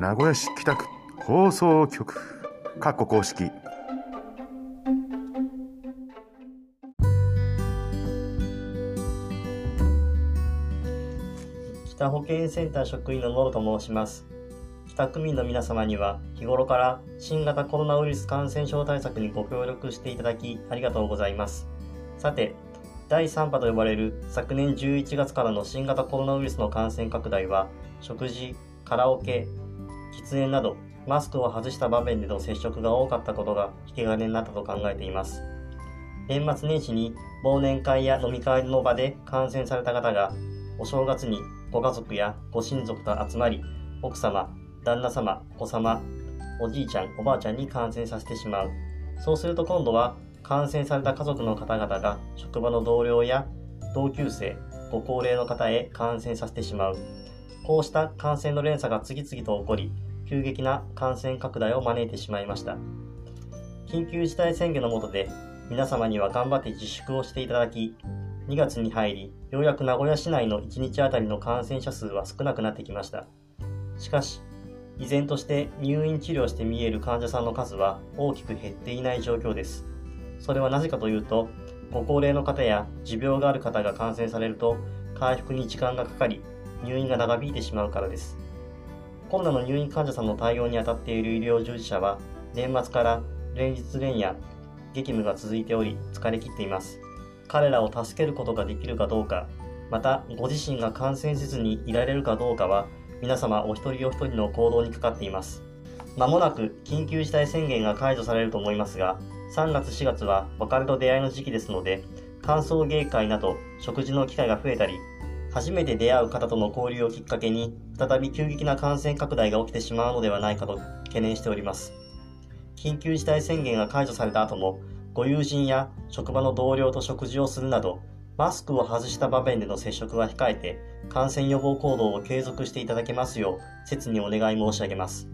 名古屋市北区放送局。括弧公式。北保健センター職員の野呂と申します。北区民の皆様には日頃から新型コロナウイルス感染症対策にご協力していただきありがとうございます。さて第3波と呼ばれる昨年11月からの新型コロナウイルスの感染拡大は食事、カラオケ、喫煙などマスクを外した場面での接触が多かったことが引き金になったと考えています。年末年始に忘年会や飲み会の場で感染された方がお正月にご家族やご親族と集まり奥様、旦那様お、子様、おじいちゃん、おばあちゃんに感染させてしまう。そうすると今度は感染された家族の方々が職場の同僚や同級生、ご高齢の方へ感染させてしまう。こうした感染の連鎖が次々と起こり、急激な感染拡大を招いてしまいました。緊急事態宣言の下で皆様には頑張って自粛をしていただき、2月に入り、ようやく名古屋市内の1日あたりの感染者数は少なくなってきました。しかし、依然として入院治療して見える患者さんの数は大きく減っていない状況です。それはなぜかというと、ご高齢の方や持病がある方が感染されると、回復に時間がかかり、入院が長引いてしまうからです。コロナの入院患者さんの対応に当たっている医療従事者は、年末から連日連夜、激務が続いており、疲れ切っています。彼らを助けることができるかどうか、また、ご自身が感染せずにいられるかどうかは、皆様お一人お一人の行動にかかっています。まもなく緊急事態宣言が解除されると思いますが、3月4月は別れと出会いの時期ですので、歓送迎会など食事の機会が増えたり、初めて出会う方との交流をきっかけに、再び急激な感染拡大が起きてしまうのではないかと懸念しております。緊急事態宣言が解除された後も、ご友人や職場の同僚と食事をするなど、マスクを外した場面での接触は控えて、感染予防行動を継続していただけますよう、切にお願い申し上げます。